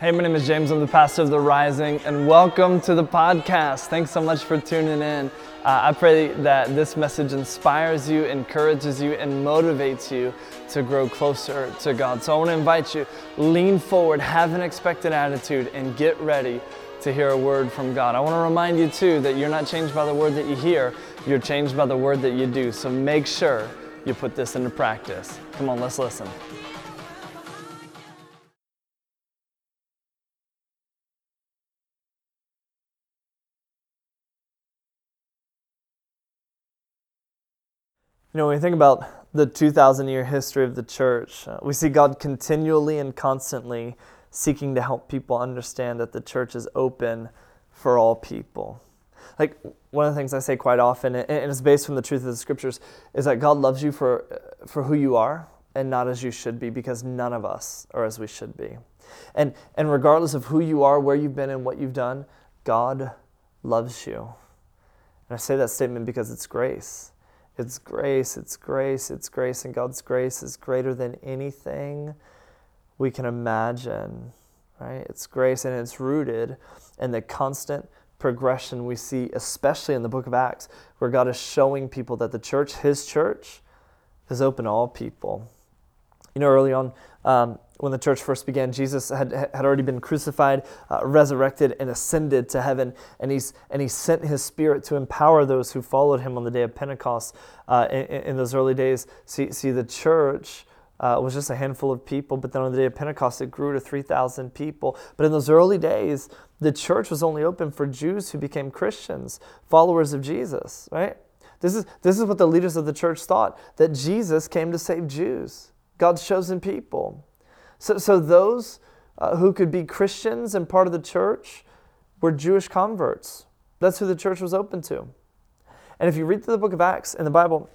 Hey, my name is James. I'm the pastor of The Rising, and welcome to the podcast. Thanks so much for tuning in. Uh, I pray that this message inspires you, encourages you, and motivates you to grow closer to God. So I want to invite you, lean forward, have an expectant attitude, and get ready to hear a word from God. I want to remind you, too, that you're not changed by the word that you hear, you're changed by the word that you do. So make sure you put this into practice. Come on, let's listen. You know, when we think about the 2,000 year history of the church, uh, we see God continually and constantly seeking to help people understand that the church is open for all people. Like, one of the things I say quite often, and it's based from the truth of the scriptures, is that God loves you for, for who you are and not as you should be, because none of us are as we should be. And, and regardless of who you are, where you've been, and what you've done, God loves you. And I say that statement because it's grace. It's grace, it's grace, it's grace, and God's grace is greater than anything we can imagine, right? It's grace and it's rooted in the constant progression we see, especially in the book of Acts, where God is showing people that the church, His church, is open to all people. You know, early on, um, when the church first began, Jesus had, had already been crucified, uh, resurrected, and ascended to heaven. And, he's, and he sent his spirit to empower those who followed him on the day of Pentecost uh, in, in, those early days. See, see the church uh, was just a handful of people, but then on the day of Pentecost, it grew to 3,000 people. But in those early days, the church was only open for Jews who became Christians, followers of Jesus, right? This is, this is what the leaders of the church thought that Jesus came to save Jews, God's chosen people. So, so those uh, who could be Christians and part of the church were Jewish converts. That's who the church was open to. And if you read through the book of Acts in the Bible,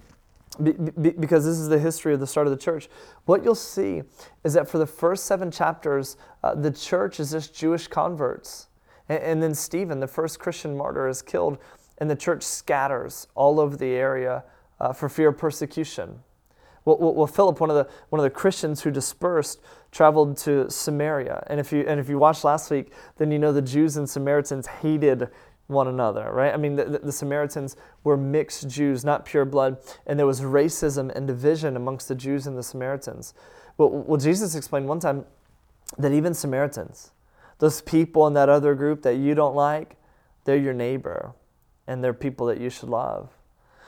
be, be, because this is the history of the start of the church, what you'll see is that for the first seven chapters, uh, the church is just Jewish converts. And, and then Stephen, the first Christian martyr, is killed, and the church scatters all over the area uh, for fear of persecution. Well, well, Philip, one of the one of the Christians who dispersed, traveled to Samaria, and if you and if you watched last week, then you know the Jews and Samaritans hated one another, right? I mean, the, the, Samaritans were mixed Jews, not pure blood, and there was racism and division amongst the Jews and the Samaritans. Well, well, Jesus explained one time that even Samaritans, those people in that other group that you don't like, they're your neighbor, and they're people that you should love.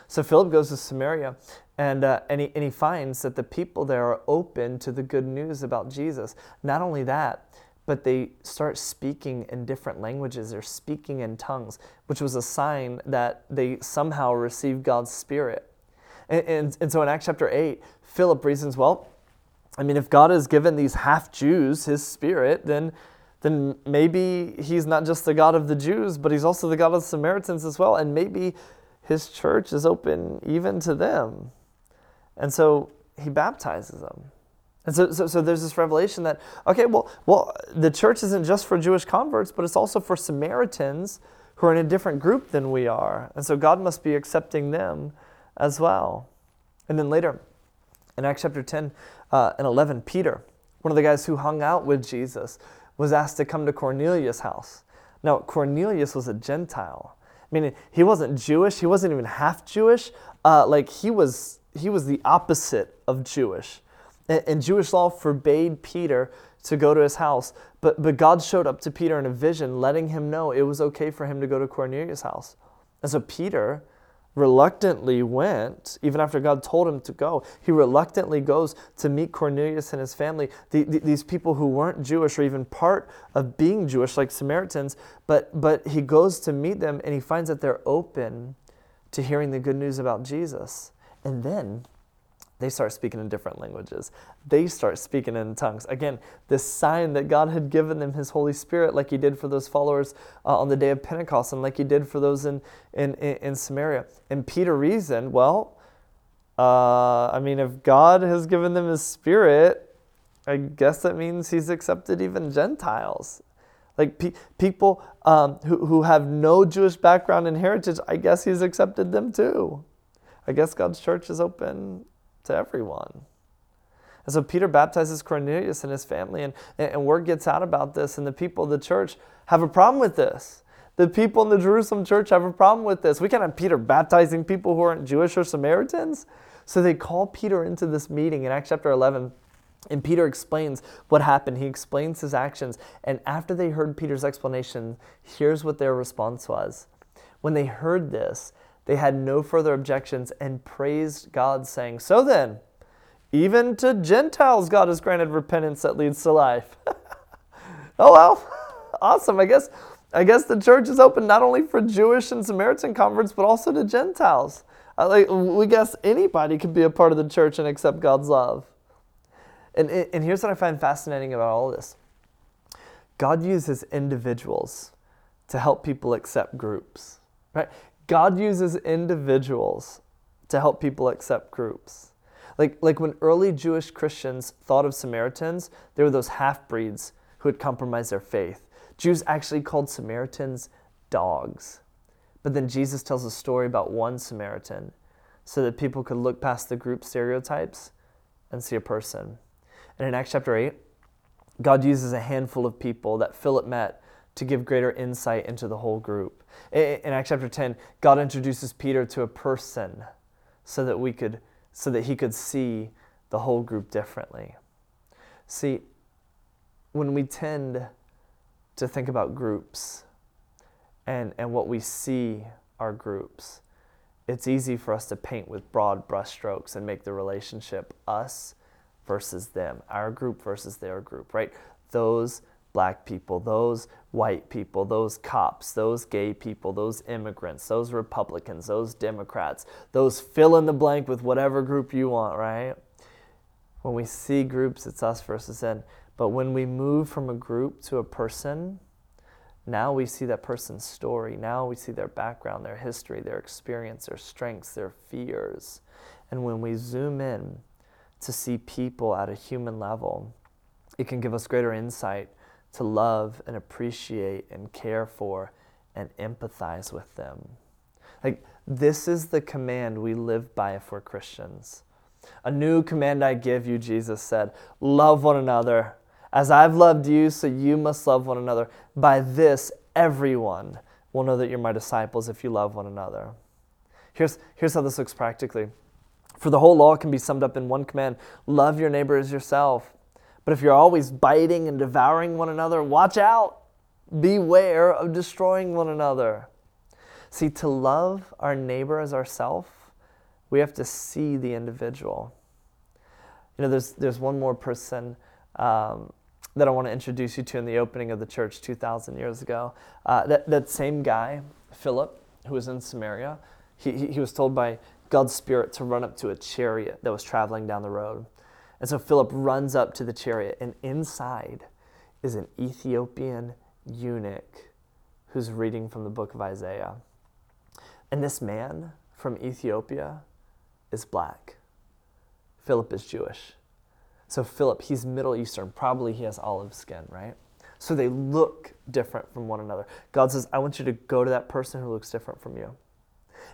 So Philip goes to Samaria, and, uh, and, he, and he finds that the people there are open to the good news about Jesus. Not only that, but they start speaking in different languages. They're speaking in tongues, which was a sign that they somehow received God's Spirit. And, and, and so in Acts chapter 8, Philip reasons, well, I mean, if God has given these half Jews his Spirit, then then maybe he's not just the God of the Jews, but he's also the God of the Samaritans as well. And maybe his church is open even to them. And so he baptizes them. And so, so, so there's this revelation that, okay, well, well, the church isn't just for Jewish converts, but it's also for Samaritans who are in a different group than we are. And so God must be accepting them as well. And then later, in Acts chapter 10 uh, and 11, Peter, one of the guys who hung out with Jesus, was asked to come to Cornelius' house. Now, Cornelius was a Gentile, meaning he wasn't Jewish, he wasn't even half Jewish. Uh, like he was, he was the opposite of Jewish. And Jewish law forbade Peter to go to his house. But, but God showed up to Peter in a vision, letting him know it was okay for him to go to Cornelius' house. And so Peter reluctantly went, even after God told him to go. He reluctantly goes to meet Cornelius and his family, the, the, these people who weren't Jewish or even part of being Jewish, like Samaritans. But, but he goes to meet them and he finds that they're open to hearing the good news about Jesus. And then they start speaking in different languages. They start speaking in tongues. Again, this sign that God had given them His Holy Spirit, like He did for those followers uh, on the day of Pentecost, and like He did for those in, in, in Samaria. And Peter reasoned, well, uh, I mean, if God has given them His Spirit, I guess that means He's accepted even Gentiles. Like pe- people um, who, who have no Jewish background and heritage, I guess He's accepted them too. I guess God's church is open to everyone. And so Peter baptizes Cornelius and his family, and, and word gets out about this, and the people of the church have a problem with this. The people in the Jerusalem church have a problem with this. We can't have Peter baptizing people who aren't Jewish or Samaritans. So they call Peter into this meeting in Acts chapter 11. And Peter explains what happened. He explains his actions. And after they heard Peter's explanation, here's what their response was. When they heard this, they had no further objections and praised God, saying, So then, even to Gentiles, God has granted repentance that leads to life. oh, well, awesome. I guess, I guess the church is open not only for Jewish and Samaritan converts, but also to Gentiles. Like, we guess anybody can be a part of the church and accept God's love. And, and here's what I find fascinating about all this God uses individuals to help people accept groups, right? God uses individuals to help people accept groups. Like, like when early Jewish Christians thought of Samaritans, they were those half breeds who had compromised their faith. Jews actually called Samaritans dogs. But then Jesus tells a story about one Samaritan so that people could look past the group stereotypes and see a person. And in Acts chapter 8, God uses a handful of people that Philip met to give greater insight into the whole group. In Acts chapter 10, God introduces Peter to a person so that we could so that he could see the whole group differently. See, when we tend to think about groups and, and what we see are groups, it's easy for us to paint with broad brushstrokes and make the relationship us versus them, our group versus their group, right? Those black people, those white people, those cops, those gay people, those immigrants, those Republicans, those Democrats, those fill in the blank with whatever group you want, right? When we see groups, it's us versus them. But when we move from a group to a person, now we see that person's story. Now we see their background, their history, their experience, their strengths, their fears. And when we zoom in to see people at a human level, it can give us greater insight to love and appreciate and care for and empathize with them. Like, this is the command we live by if we're Christians. A new command I give you, Jesus said love one another. As I've loved you, so you must love one another. By this, everyone will know that you're my disciples if you love one another. Here's, here's how this looks practically. For the whole law can be summed up in one command love your neighbor as yourself. But if you're always biting and devouring one another, watch out. Beware of destroying one another. See, to love our neighbor as ourself, we have to see the individual. You know, there's, there's one more person um, that I want to introduce you to in the opening of the church 2,000 years ago. Uh, that, that same guy, Philip, who was in Samaria, he, he, he was told by God's Spirit to run up to a chariot that was traveling down the road. And so Philip runs up to the chariot, and inside is an Ethiopian eunuch who's reading from the book of Isaiah. And this man from Ethiopia is black. Philip is Jewish. So Philip, he's Middle Eastern. Probably he has olive skin, right? So they look different from one another. God says, I want you to go to that person who looks different from you.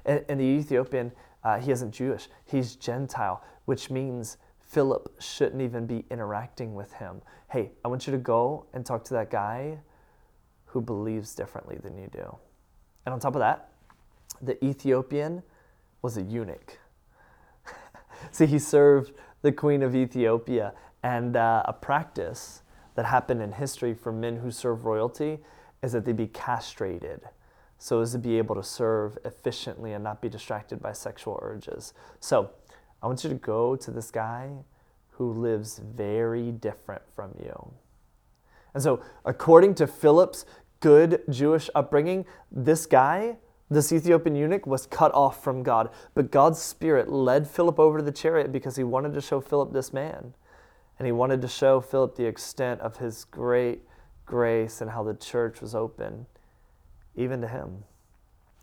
And, and the Ethiopian, uh, he isn't Jewish, he's Gentile, which means Philip shouldn't even be interacting with him. Hey, I want you to go and talk to that guy who believes differently than you do. And on top of that, the Ethiopian was a eunuch. See, he served the queen of Ethiopia, and uh, a practice that happened in history for men who serve royalty is that they be castrated so as to be able to serve efficiently and not be distracted by sexual urges. So, I want you to go to this guy who lives very different from you. And so, according to Philip's good Jewish upbringing, this guy, this Ethiopian eunuch, was cut off from God. But God's Spirit led Philip over to the chariot because he wanted to show Philip this man. And he wanted to show Philip the extent of his great grace and how the church was open, even to him.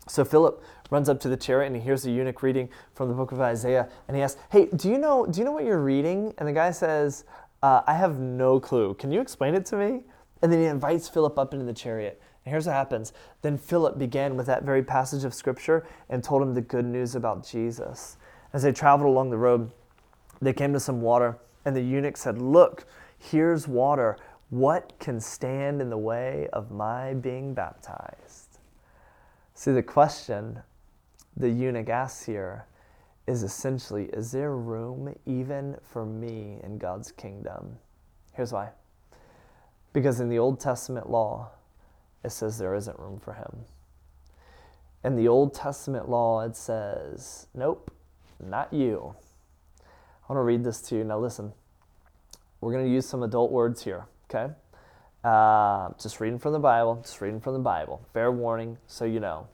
So Philip runs up to the chariot and he hears the eunuch reading from the book of Isaiah, and he asks, "Hey, do you know do you know what you're reading?" And the guy says, uh, "I have no clue. Can you explain it to me?" And then he invites Philip up into the chariot. And here's what happens. Then Philip began with that very passage of scripture and told him the good news about Jesus. As they traveled along the road, they came to some water, And the eunuch said, Look, here's water. What can stand in the way of my being baptized? See, the question the eunuch asks here is essentially Is there room even for me in God's kingdom? Here's why. Because in the Old Testament law, it says there isn't room for him. In the Old Testament law, it says, Nope, not you. I want to read this to you. Now, listen, we're going to use some adult words here, okay? Uh, just reading from the Bible, just reading from the Bible. Fair warning, so you know.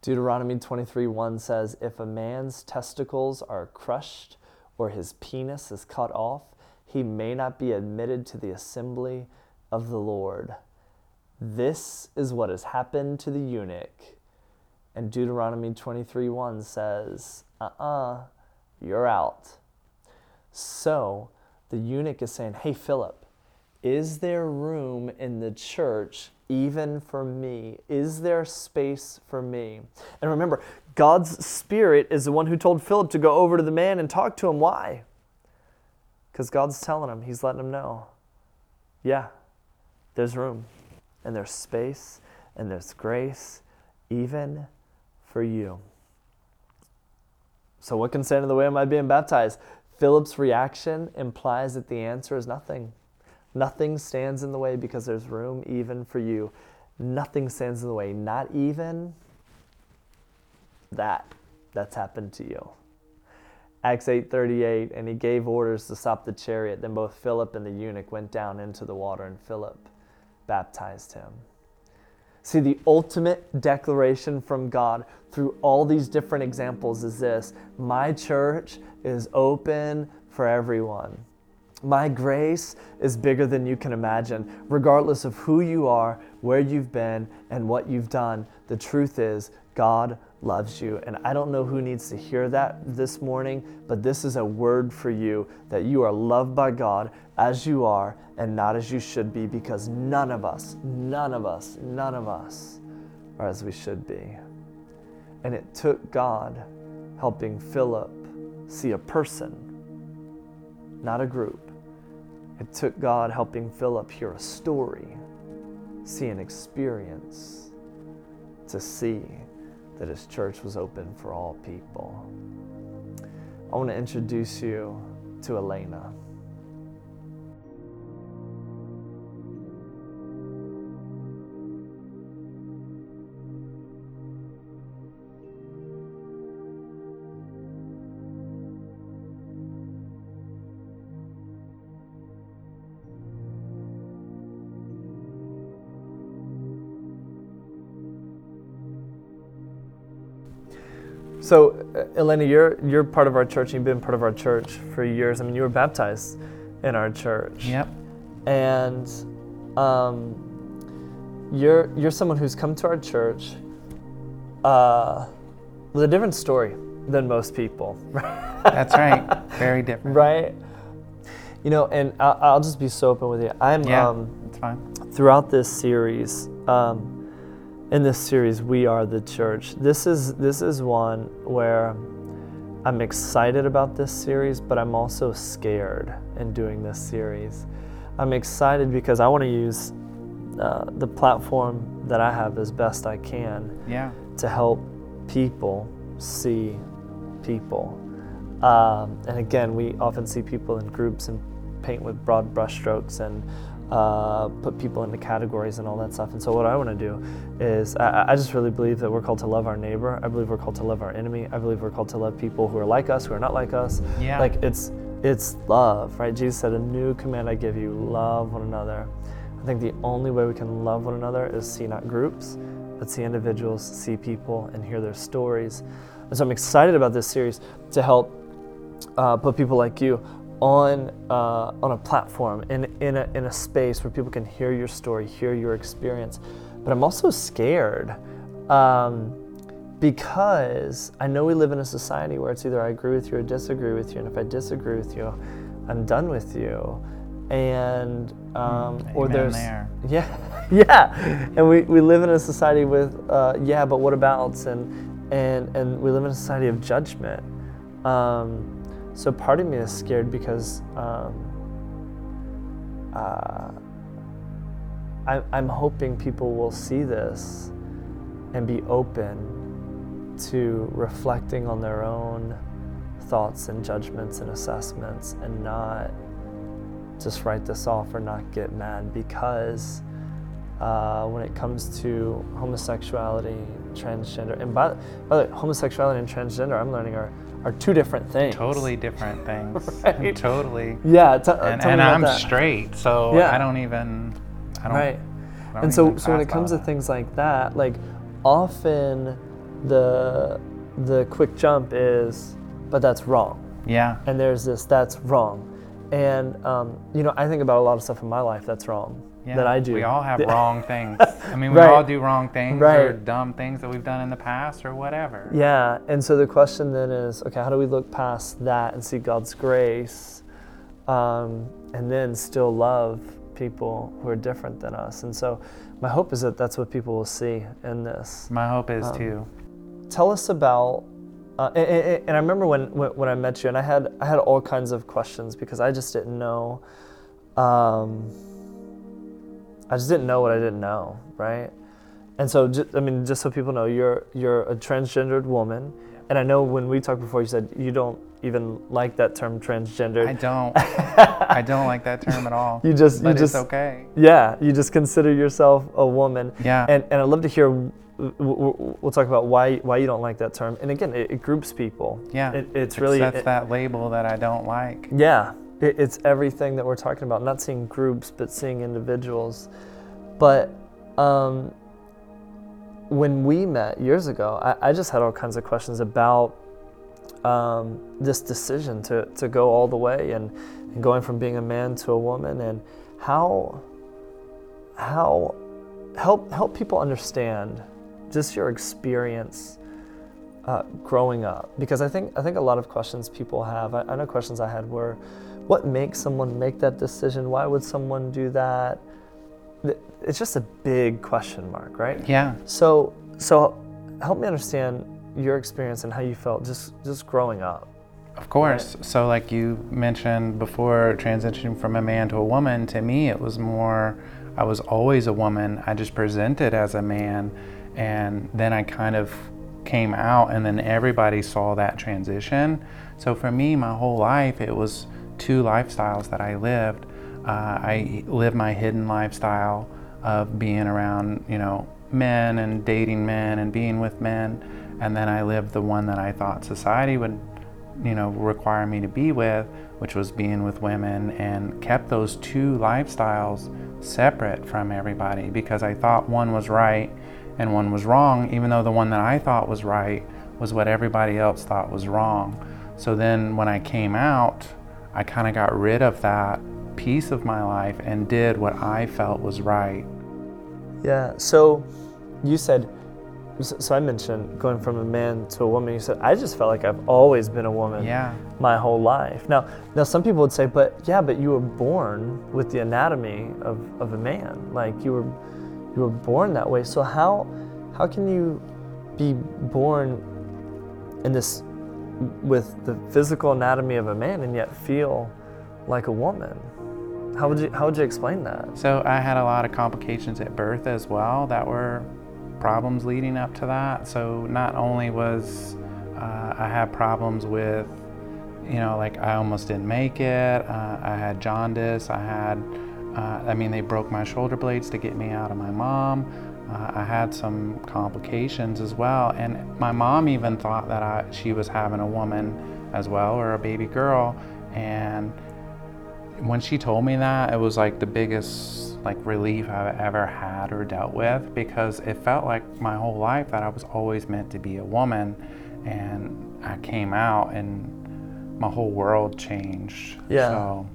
Deuteronomy 23 1 says, If a man's testicles are crushed or his penis is cut off, he may not be admitted to the assembly of the Lord. This is what has happened to the eunuch. And Deuteronomy 23 1 says, Uh uh-uh, uh, you're out. So the eunuch is saying, Hey, Philip, is there room in the church even for me? Is there space for me? And remember, God's Spirit is the one who told Philip to go over to the man and talk to him. Why? Because God's telling him, He's letting him know, yeah, there's room, and there's space, and there's grace, even for you. So, what can stand in the way of my being baptized? Philip's reaction implies that the answer is nothing. Nothing stands in the way because there's room even for you. Nothing stands in the way, not even that that's happened to you. Acts 8:38 and he gave orders to stop the chariot then both Philip and the eunuch went down into the water and Philip baptized him. See, the ultimate declaration from God through all these different examples is this My church is open for everyone. My grace is bigger than you can imagine. Regardless of who you are, where you've been, and what you've done, the truth is God loves you. And I don't know who needs to hear that this morning, but this is a word for you that you are loved by God as you are and not as you should be because none of us, none of us, none of us are as we should be. And it took God helping Philip see a person, not a group. It took God helping Philip hear a story, see an experience, to see that his church was open for all people. I want to introduce you to Elana. So, uh, Elana, you're you're part of our church. You've been part of our church for years. I mean, you were baptized in our church. Yep. And um, you're you're someone who's come to our church uh, with a different story than most people. That's right. Very different. Right. You know, and I'll, I'll, just be so open with you. I'm yeah, um, that's fine. Throughout this series. Um, in this series we are the church. This is this is one where i'm excited about this series but i'm also scared in doing this series. I'm excited because i want to use uh, the platform that i have as best i can yeah. to help people see people. Um, and again we often see people in groups and paint with broad brushstrokes and uh, put people into categories and all that stuff. And so, what I want to do is, I, I, just really believe that we're called to love our neighbor. I believe we're called to love our enemy. I believe we're called to love people who are like us, who are not like us. Yeah. Like it's it's love, right? Jesus said, "A new command I give you: love one another." I think the only way we can love one another is see not groups, but see individuals, see people, and hear their stories. And so, I'm excited about this series to help uh, put people like you on uh, on a platform in in a, in a space where people can hear your story, hear your experience. But I'm also scared um, because I know we live in a society where it's either I agree with you or disagree with you, and if I disagree with you, I'm done with you. And um, mm, or there's there. yeah yeah, and we, we live in a society with uh, yeah, but what abouts and and and we live in a society of judgment. Um, so part of me is scared because um, uh, I, I'm hoping people will see this and be open to reflecting on their own thoughts and judgments and assessments and not just write this off or not get mad because uh, when it comes to homosexuality, transgender, and by, by the way, homosexuality and transgender, I'm learning are, are two different things. Totally different things. Right. totally. Yeah, t- And, me and about I'm that. straight, so Yeah. I don't even. I don't, Right. Don't And so, so when it comes to that. things like that, like often the the quick jump is, but that's wrong. Yeah. and there's this that's wrong and um, you know i think about a lot of stuff in my life that's wrong Yeah, that i do We all have wrong things. I mean, we Right. all do wrong things or Right. dumb things that we've done in the past or whatever. yeah and so the question then is okay how do we look past that and see god's grace um, and then still love people who are different than us and so my hope is that that's what people will see in this My hope is Um, too. tell us about uh, and, and- and I remember when, when when I met you, and I had I had all kinds of questions because I just didn't know. Um, I just didn't know what I didn't know, right? And so, ju- I mean, just so people know, you're you're a transgendered woman, and I know when we talked before, you said you don't even like that term transgender. I don't. I don't like that term at all. You just- you But just- it's okay. yeah, you just consider yourself a woman. Yeah. And, and I'd love to hear, we'll talk about why, why you don't like that term. And again, it, it groups people. Yeah. It, it's It really, sets it- that label that I don't like. yeah, it, it's everything that we're talking about, not seeing groups, but seeing individuals. But um, when we met years ago, I, I just had all kinds of questions about um, this decision to, to go all the way and, and going from being a man to a woman and how how help help people understand just your experience uh, growing up because I think I think a lot of questions people have I, I know questions I had were what makes someone make that decision why would someone do that it's just a big question mark right Yeah. so so help me understand your experience and how you felt just just growing up Of course. So, like you mentioned before, transitioning from a man to a woman, to me, it was more, I was always a woman. I just presented as a man. And then I kind of came out, and then everybody saw that transition. So, for me, my whole life, it was two lifestyles that I lived. Uh, I lived my hidden lifestyle of being around, you know, men and dating men and being with men. And then I lived the one that I thought society would you know require me to be with which was being with women and kept those two lifestyles separate from everybody because I thought one was right and one was wrong even though the one that I thought was right was what everybody else thought was wrong so then when I came out I kind of got rid of that piece of my life and did what I felt was right yeah so you said so I mentioned going from a man to a woman you said I just felt like I've always been a woman yeah my whole life. Now, now some people would say, but yeah, but you were born with the anatomy of, of a man. Like you were you were born that way. So how how can you be born in this with the physical anatomy of a man and yet feel like a woman? How would you how would you explain that? So I had a lot of complications at birth as well that were problems leading up to that. So not only was uh, I had problems with, you know, like I almost didn't make it. Uh, I had jaundice. I had, uh, I mean, they broke my shoulder blades to get me out of my mom. Uh, I had some complications as well, and my mom even thought that I, she was having a woman as well or a baby girl, and when she told me that, it was like the biggest like relief I've ever had or dealt with because it felt like my whole life that I was always meant to be a woman, and I came out and my whole world changed. Yeah. So,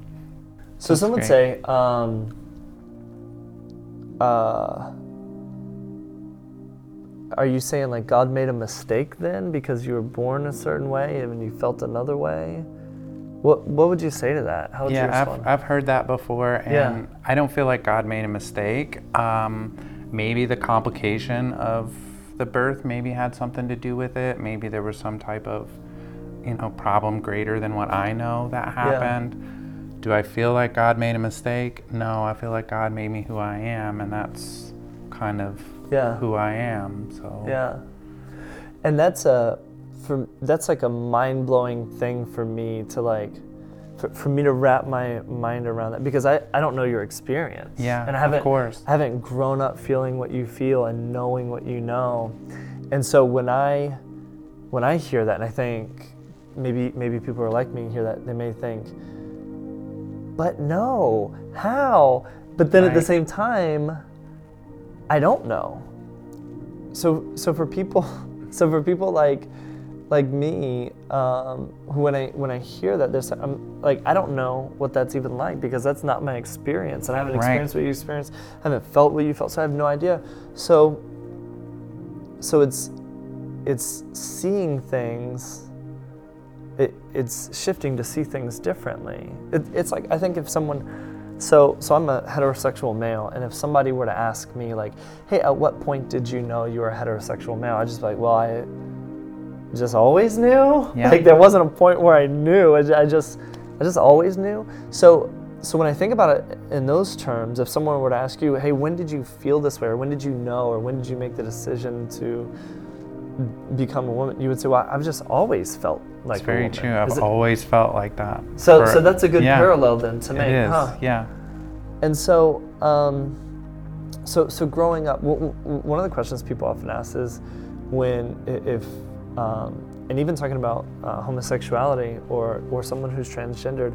So some would say, um, uh, are you saying like God made a mistake then because you were born a certain way and you felt another way? What What would you say to that? How would you yeah, respond? I've, I've heard that before, and Yeah. I don't feel like God made a mistake. Um, maybe the complication of the birth maybe had something to do with it. Maybe there was some type of you know, problem greater than what I know that happened. Do I feel like God made a mistake? No, I feel like God made me who I am, and that's kind of Yeah. who I am. So Yeah. And that's a for that's like a mind-blowing thing for me to like for, for me to wrap my mind around that because I, I don't know your experience. Yeah, and I haven't of course. I haven't grown up feeling what you feel and knowing what you know. And so when I when I hear that and I think maybe maybe people are like me and hear that they may think but no, how? But then at the same time I don't know. So so for people so for people like like me um, who when I when I hear that there's I'm like I don't know what that's even like because that's not my experience and I haven't Right. experienced what you experienced I haven't felt what you felt so I have no idea so so it's it's seeing things it, it's shifting to see things differently it, it's like I think if someone so, so I'm a heterosexual male, and if somebody were to ask me, like, "Hey, at what point did you know you were a heterosexual male?" I'd just be like, "Well, I just always knew. Yeah. Like, there wasn't a point where I knew. I, I just, I just always knew." So, so when I think about it in those terms, if someone were to ask you, "Hey, when did you feel this way, or when did you know, or when did you make the decision to become a woman?" You would say, "Well, I've just always felt like it's very woman." true. I've it- always felt like that. so, For- so that's a good yeah, parallel then to make, It is. huh? Yeah. And so, um, so, so growing up, w- w- one of the questions people often ask is when, if, um, and even talking about uh, homosexuality or, or someone who's transgendered,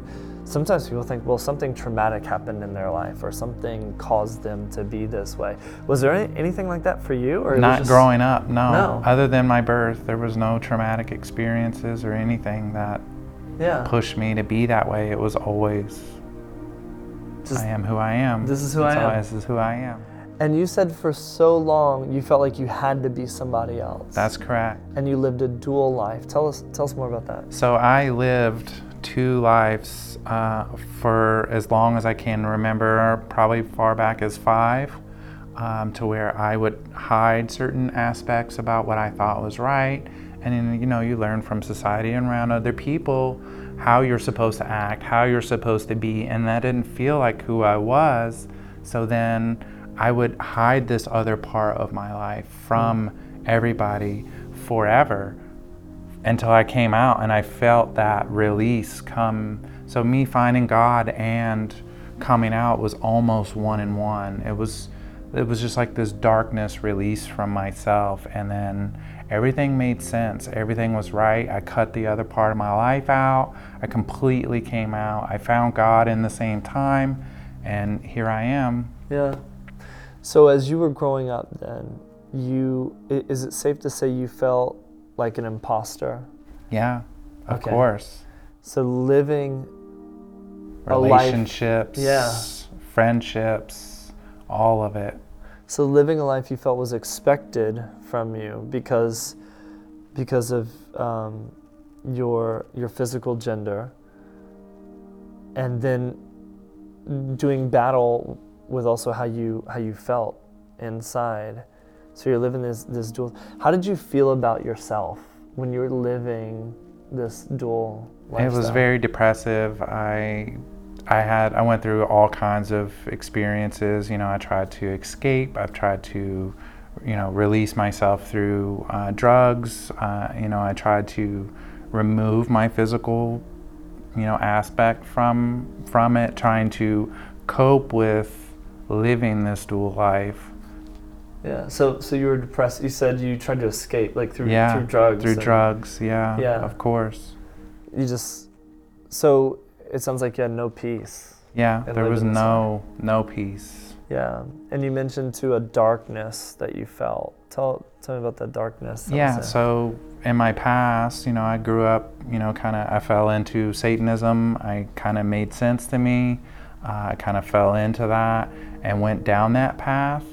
sometimes people think, well, something traumatic happened in their life or something caused them to be this way. Was there any, anything like that for you? Or Not just- growing up, no. No. Other than my birth, there was no traumatic experiences or anything that Yeah. pushed me to be that way. It was always Just- I am who I am. This is who I all- am. This is who I am. and you said for so long you felt like you had to be somebody else. That's correct. and you lived a dual life. Tell us, tell us more about that. So I lived two lives uh, for as long as I can remember, probably far back as five, um, to where I would hide certain aspects about what I thought was right. And then, you know, you learn from society and around other people how you're supposed to act, how you're supposed to be, and that didn't feel like who I was. So then I would hide this other part of my life from everybody forever until I came out and I felt that release come. So me finding God and coming out was almost one in one. It was it was just like this darkness release from myself and then everything made sense. Everything was right. I cut the other part of my life out. I completely came out. I found God in the same time and here I am. Yeah. So as you were growing up, then you is it safe to say you felt like an imposter? Yeah. Of Okay. course. So living Relationships, Yeah. friendships, all of it. so living a life you felt was expected from you because because of um, your your physical gender, and then doing battle with also how you how you felt inside. So you're living this this dual. How did you feel about yourself when you were living this dual lifestyle? It was very depressive. I I had I went through all kinds of experiences. You know, I tried to escape. I've tried to, you know, release myself through uh, drugs. Uh, you know, I tried to remove my physical, you know, aspect from from it, trying to cope with living this dual life. Yeah. So so you were depressed. You said you tried to escape, like through yeah, through drugs. Through drugs, yeah, Yeah. of course. You just. So it sounds like you had no peace. Yeah, there was no no peace. Yeah. And you mentioned too a darkness that you felt. Tell tell me about that darkness. that Yeah, so in my past, you know, I grew up, you know, kind of, I fell into Satanism. I kind of made sense to me. Uh, I kind of fell into that and went down that path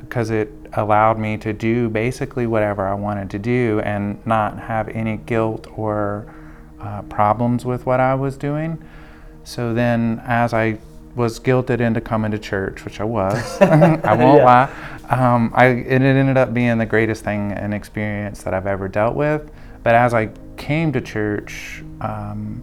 because it allowed me to do basically whatever I wanted to do and not have any guilt or uh, problems with what I was doing. So then, as I was guilted into coming to church, which I was, I won't Yeah. lie, um, I, it ended up being the greatest thing and experience that I've ever dealt with. But as I came to church, um,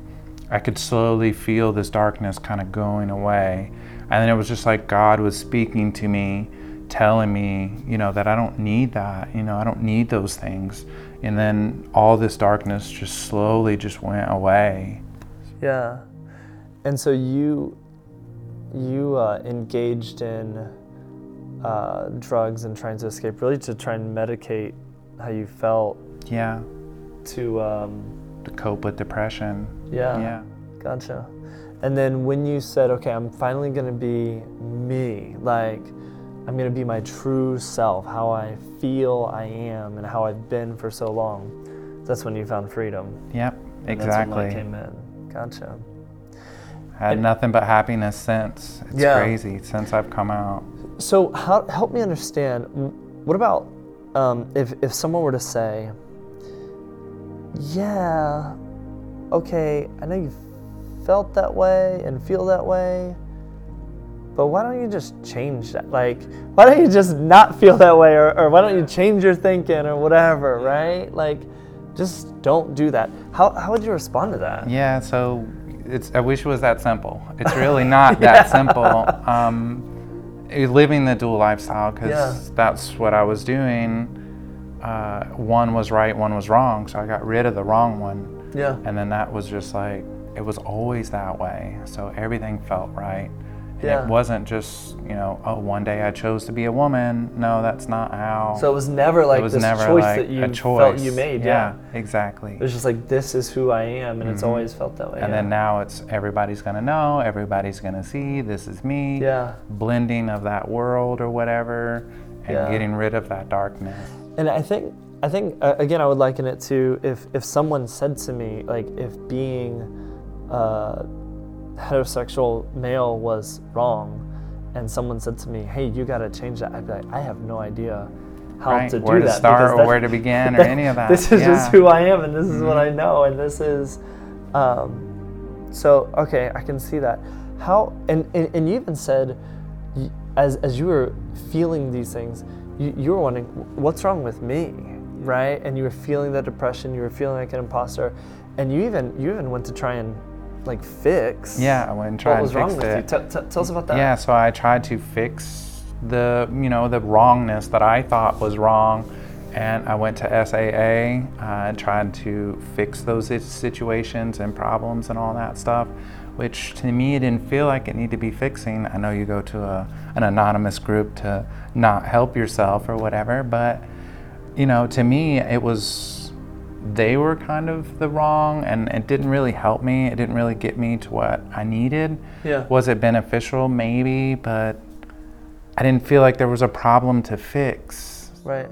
I could slowly feel this darkness kind of going away. And then it was just like God was speaking to me, telling me, you know, that I don't need that. You know, I don't need those things. And then all this darkness just slowly just went away. Yeah. And so you you uh, engaged in uh, drugs and trying to escape, really to try and medicate how you felt. Yeah. To um, to cope with depression. Yeah. Yeah. Gotcha. And then when you said, okay, I'm finally going to be me, like I'm going to be my true self, how I feel I am and how I've been for so long, that's when you found freedom. Yep, And exactly. That's when light came in. Gotcha. Had And- nothing but happiness since. It's Yeah. crazy since I've come out. So, how, help me understand. What about um, if if someone were to say, "Yeah, okay, I know you felt that way and feel that way, but why don't you just change that? Like, why don't you just not feel that way, or, or why don't you change your thinking, or whatever, right? Like, just don't do that." How how would you respond to that? Yeah, so it's. I wish it was that simple. It's really not that simple. Um, eh, living the dual lifestyle because Yeah. that's what I was doing. Uh, one was right, one was wrong, so I got rid of the wrong one, Yeah. and then that was just like it was always that way. So everything felt right. And Yeah. It wasn't just you know, oh, one day I chose to be a woman. No, that's not how. So it was never like it was this never choice like that you choice. felt you made. Yeah, exactly. It was just like this is who I am, and it's Mhm. always felt that way. And yeah. then now it's everybody's gonna know, everybody's gonna see, this is me. yeah, Blending of that world or whatever, and Yeah. getting rid of that darkness. and I think I think uh, again I would liken it to if if someone said to me like if being uh, heterosexual male was wrong, and someone said to me, "Hey, you got to change that," I'd be like, I have no idea how right? to do where to that start or that- where to begin or any of that. This is just who I am, and this is what I know, and this is. Um, so okay, I can see that. How and and, and you even said, as as you were feeling these things, you, you were wondering, what's wrong with me, right? And you were feeling the depression, you were feeling like an imposter, and you even you even went to try and like fix. Yeah, I went and tried What was and wrong with you? it. T- t- tell us about that. Yeah, so I tried to fix the, you know, the wrongness that I thought was wrong. And I went to SAA uh, and tried to fix those situations and problems and all that stuff, which to me it didn't feel like it needed to be fixing. I know you go to a, an anonymous group to not help yourself or whatever, but you know, to me it was they were kind of the wrong and it didn't really help me. It didn't really get me to what I needed. Yeah. Was it beneficial? Maybe, but I didn't feel like there was a problem to fix. Right.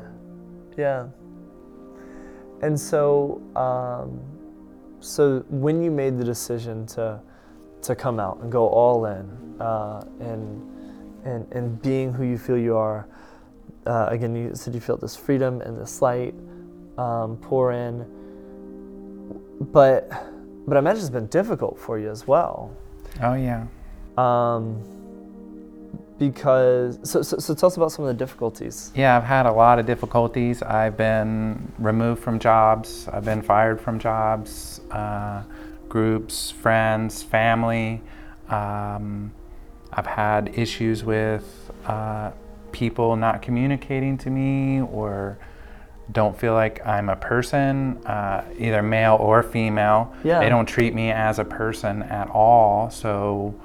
Yeah. And so, um, so when you made the decision to to come out and go all in, uh, and and and being who you feel you are, uh, again, you said you felt this freedom and this light um, pour in. But but I imagine it's been difficult for you as well. Oh yeah. Um, because so, so so tell us about some of the difficulties. Yeah, I've had a lot of difficulties. I've been removed from jobs. I've been fired from jobs, uh, groups, friends, family. Um, I've had issues with uh, people not communicating to me or don't feel like I'm a person, uh, either male or female. Yeah. They don't treat me as a person at all. So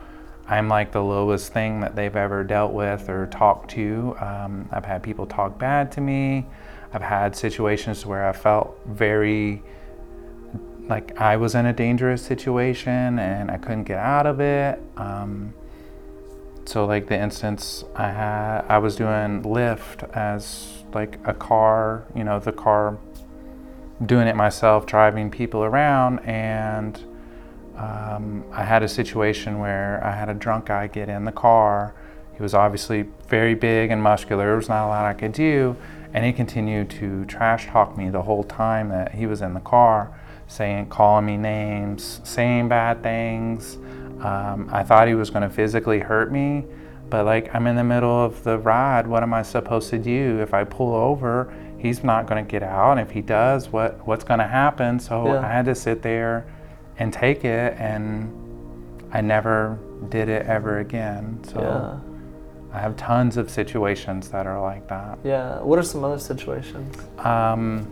I'm like the lowest thing that they've ever dealt with or talked to. Um, I've had people talk bad to me. I've had situations where I felt very like I was in a dangerous situation and I couldn't get out of it. Um, so like the instance I had, I was doing Lyft as like a car, you know, the car, doing it myself, driving people around, and um, I had a situation where I had a drunk guy get in the car. He was obviously very big and muscular. There was not a lot I could do, and he continued to trash talk me the whole time that he was in the car, saying, calling me names, saying bad things. Um, I thought he was going to physically hurt me, but like I'm in the middle of the ride. What am I supposed to do? If I pull over, he's not going to get out. And if he does, what what's going to happen? So Yeah. I had to sit there and take it, and I never did it ever again. So Yeah. I have tons of situations that are like that. Yeah. What are some other situations? Um,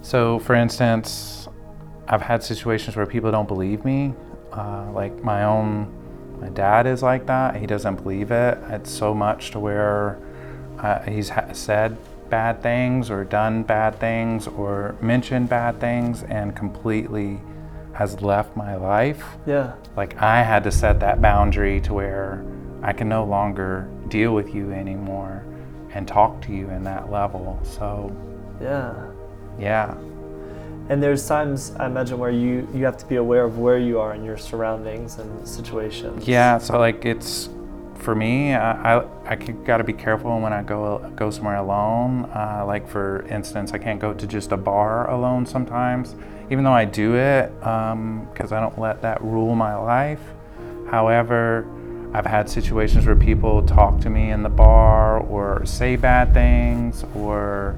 so, for instance, I've had situations where people don't believe me. Uh, like my own, my dad is like that. He doesn't believe it. It's so much to where uh, he's ha- said bad things or done bad things or mentioned bad things and completely has left my life Yeah. like I had to set that boundary to where I can no longer deal with you anymore and talk to you in that level. So, Yeah. yeah. And there's times I imagine where you you have to be aware of where you are in your surroundings and situations. Yeah, so like it's for me, I I, I got to be careful when I go go somewhere alone. Uh, like for instance, I can't go to just a bar alone sometimes, even though I do it because I don't let that rule my life. However, I've had situations where people talk to me in the bar or say bad things or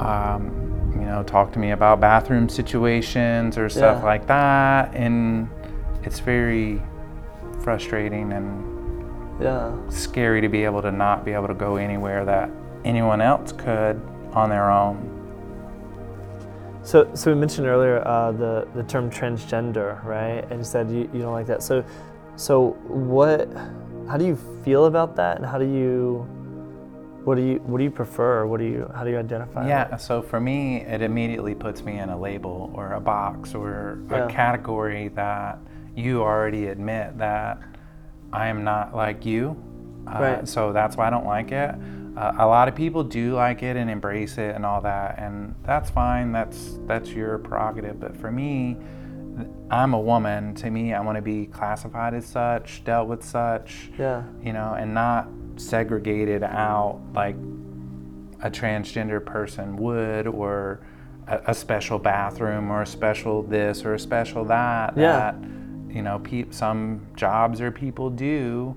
um, you know talk to me about bathroom situations or stuff Yeah. like that, and it's very frustrating and Yeah. scary to be able to not be able to go anywhere that anyone else could on their own. So, so we mentioned earlier uh, the the term transgender, right? And you said you, you don't like that. So, so what? How do you feel about that? And how do you? What do you What do you prefer? What do you? How do you identify? Yeah, so for me, it immediately puts me in a label or a box or Yeah. a category that you already admit that I am not like you. Uh, Right. So that's why I don't like it. Uh, a lot of people do like it and embrace it and all that, and that's fine. That's that's your prerogative. But for me, I'm a woman. To me, I want to be classified as such, dealt with such Yeah. you know, and not segregated out like a transgender person would, or a, a special bathroom, or a special this, or a special that. Yeah. That you know, pe- some jobs or people do.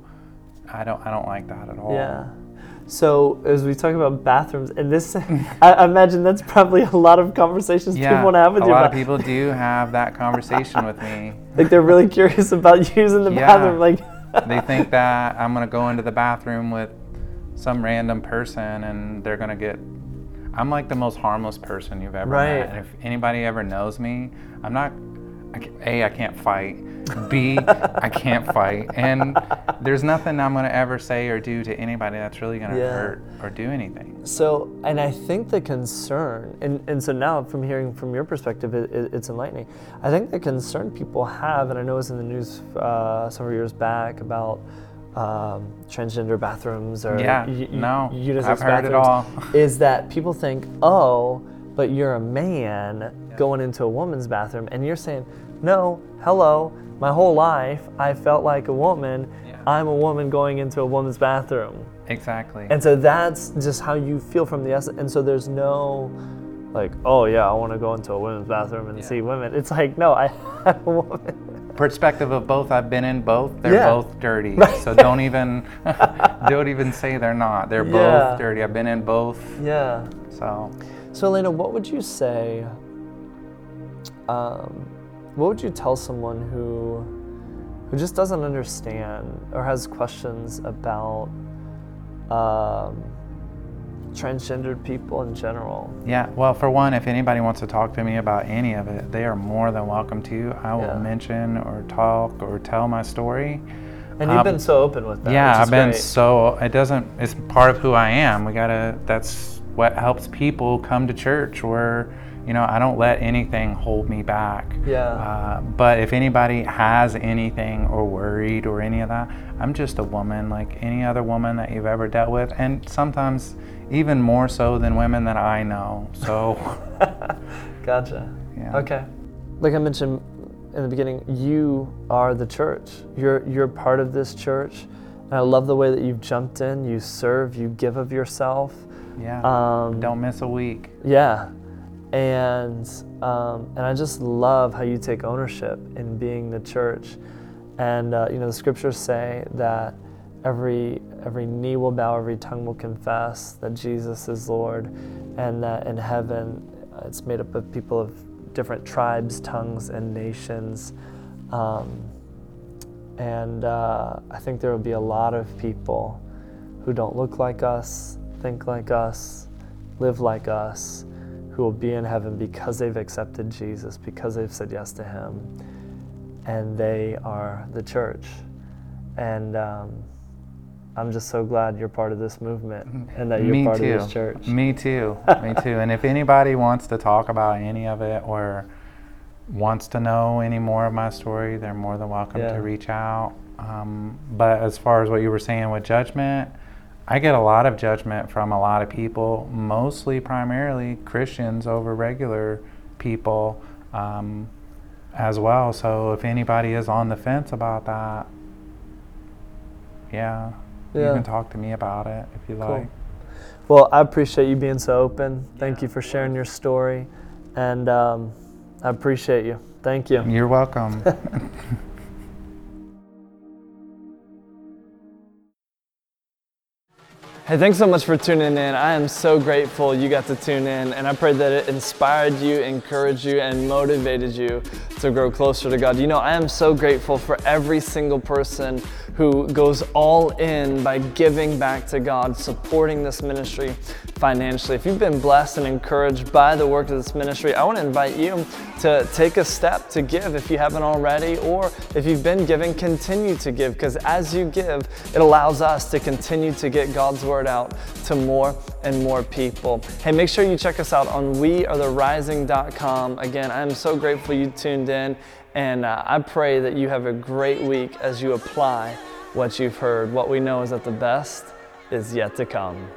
I don't. I don't like that at all. Yeah. So as we talk about bathrooms, and this, I imagine that's probably a lot of conversations Yeah, people want to have with a you. A lot about- of people do have that conversation with me. like they're really curious about using the Yeah. bathroom. Like, they think that I'm gonna go into the bathroom with some random person and they're gonna get. I'm like the most harmless person you've ever Right. met. And if anybody ever knows me, I'm not. A, I can't fight. B, I can't fight. And there's nothing I'm gonna ever say or do to anybody that's really gonna Yeah. hurt or do anything. So, and I think the concern, and, and so now from hearing from your perspective, it, it, it's enlightening. I think the concern people have, and I know it was in the news uh, several years back about um, transgender bathrooms or Yeah, u- no, unisex I've heard it all. is that people think, oh, but you're a man going into a woman's bathroom, and you're saying, no, hello, my whole life I felt like a woman. Yeah. I'm a woman going into a woman's bathroom. Exactly. And so that's just how you feel from the essence. And so there's no like, oh yeah, I want to go into a women's bathroom and Yeah. see women. It's like, no, I have a woman. perspective of both i've been in both they're Yeah. both dirty so don't even don't even say they're not they're Yeah. both dirty i've been in both Yeah. so So Elana, what would you say? Um, what would you tell someone who who just doesn't understand or has questions about um, transgendered people in general? yeah well for one if anybody wants to talk to me about any of it they are more than welcome to i will Yeah. mention or talk or tell my story And you've Um, been so open with that. yeah i've been great. so it doesn't it's part of who i am we gotta that's what helps people come to church where you know i don't let anything hold me back Yeah. uh, but if anybody has anything or worried or any of that i'm just a woman like any other woman that you've ever dealt with and sometimes even more so than women that i know so Gotcha. Yeah. Okay. Like I mentioned in the beginning, you are the church. You're you're part of this church. And I love the way that you've jumped in, you serve, you give of yourself. yeah Um, don't miss a week Yeah. And um, and I just love how you take ownership in being the church. And uh, you know the scriptures say that every every knee will bow, every tongue will confess that Jesus is Lord, and that in heaven uh, it's made up of people of different tribes, tongues, and nations. Um, and uh, I think there will be a lot of people who don't look like us, think like us, live like us, who will be in heaven because they've accepted Jesus, because they've said yes to Him, and they are the church. And um, I'm just so glad you're part of this movement and that you're Me part too. of this church. Me too. Me too. And if anybody wants to talk about any of it or wants to know any more of my story, they're more than welcome Yeah. to reach out. Um, but as far as what you were saying with judgment, I get a lot of judgment from a lot of people, mostly primarily Christians over regular people um, as well. So if anybody is on the fence about that, yeah, you can talk to me about it if you Cool. like. Well, I appreciate you being so open. Thank you for sharing your story. And um, I appreciate you. Thank you. You're welcome. Hey, thanks so much for tuning in. I am so grateful you got to tune in, and I pray that it inspired you, encouraged you, and motivated you to grow closer to God. You know, I am so grateful for every single person who goes all in by giving back to God, supporting this ministry financially. If you've been blessed and encouraged by the work of this ministry, I want to invite you to take a step to give if you haven't already, or if you've been giving, continue to give, because as you give, it allows us to continue to get God's word out to more and more people. Hey, make sure you check us out on wearetherising.com. Again, I'm so grateful you tuned in, and uh, I pray that you have a great week as you apply what you've heard. What we know is that the best is yet to come.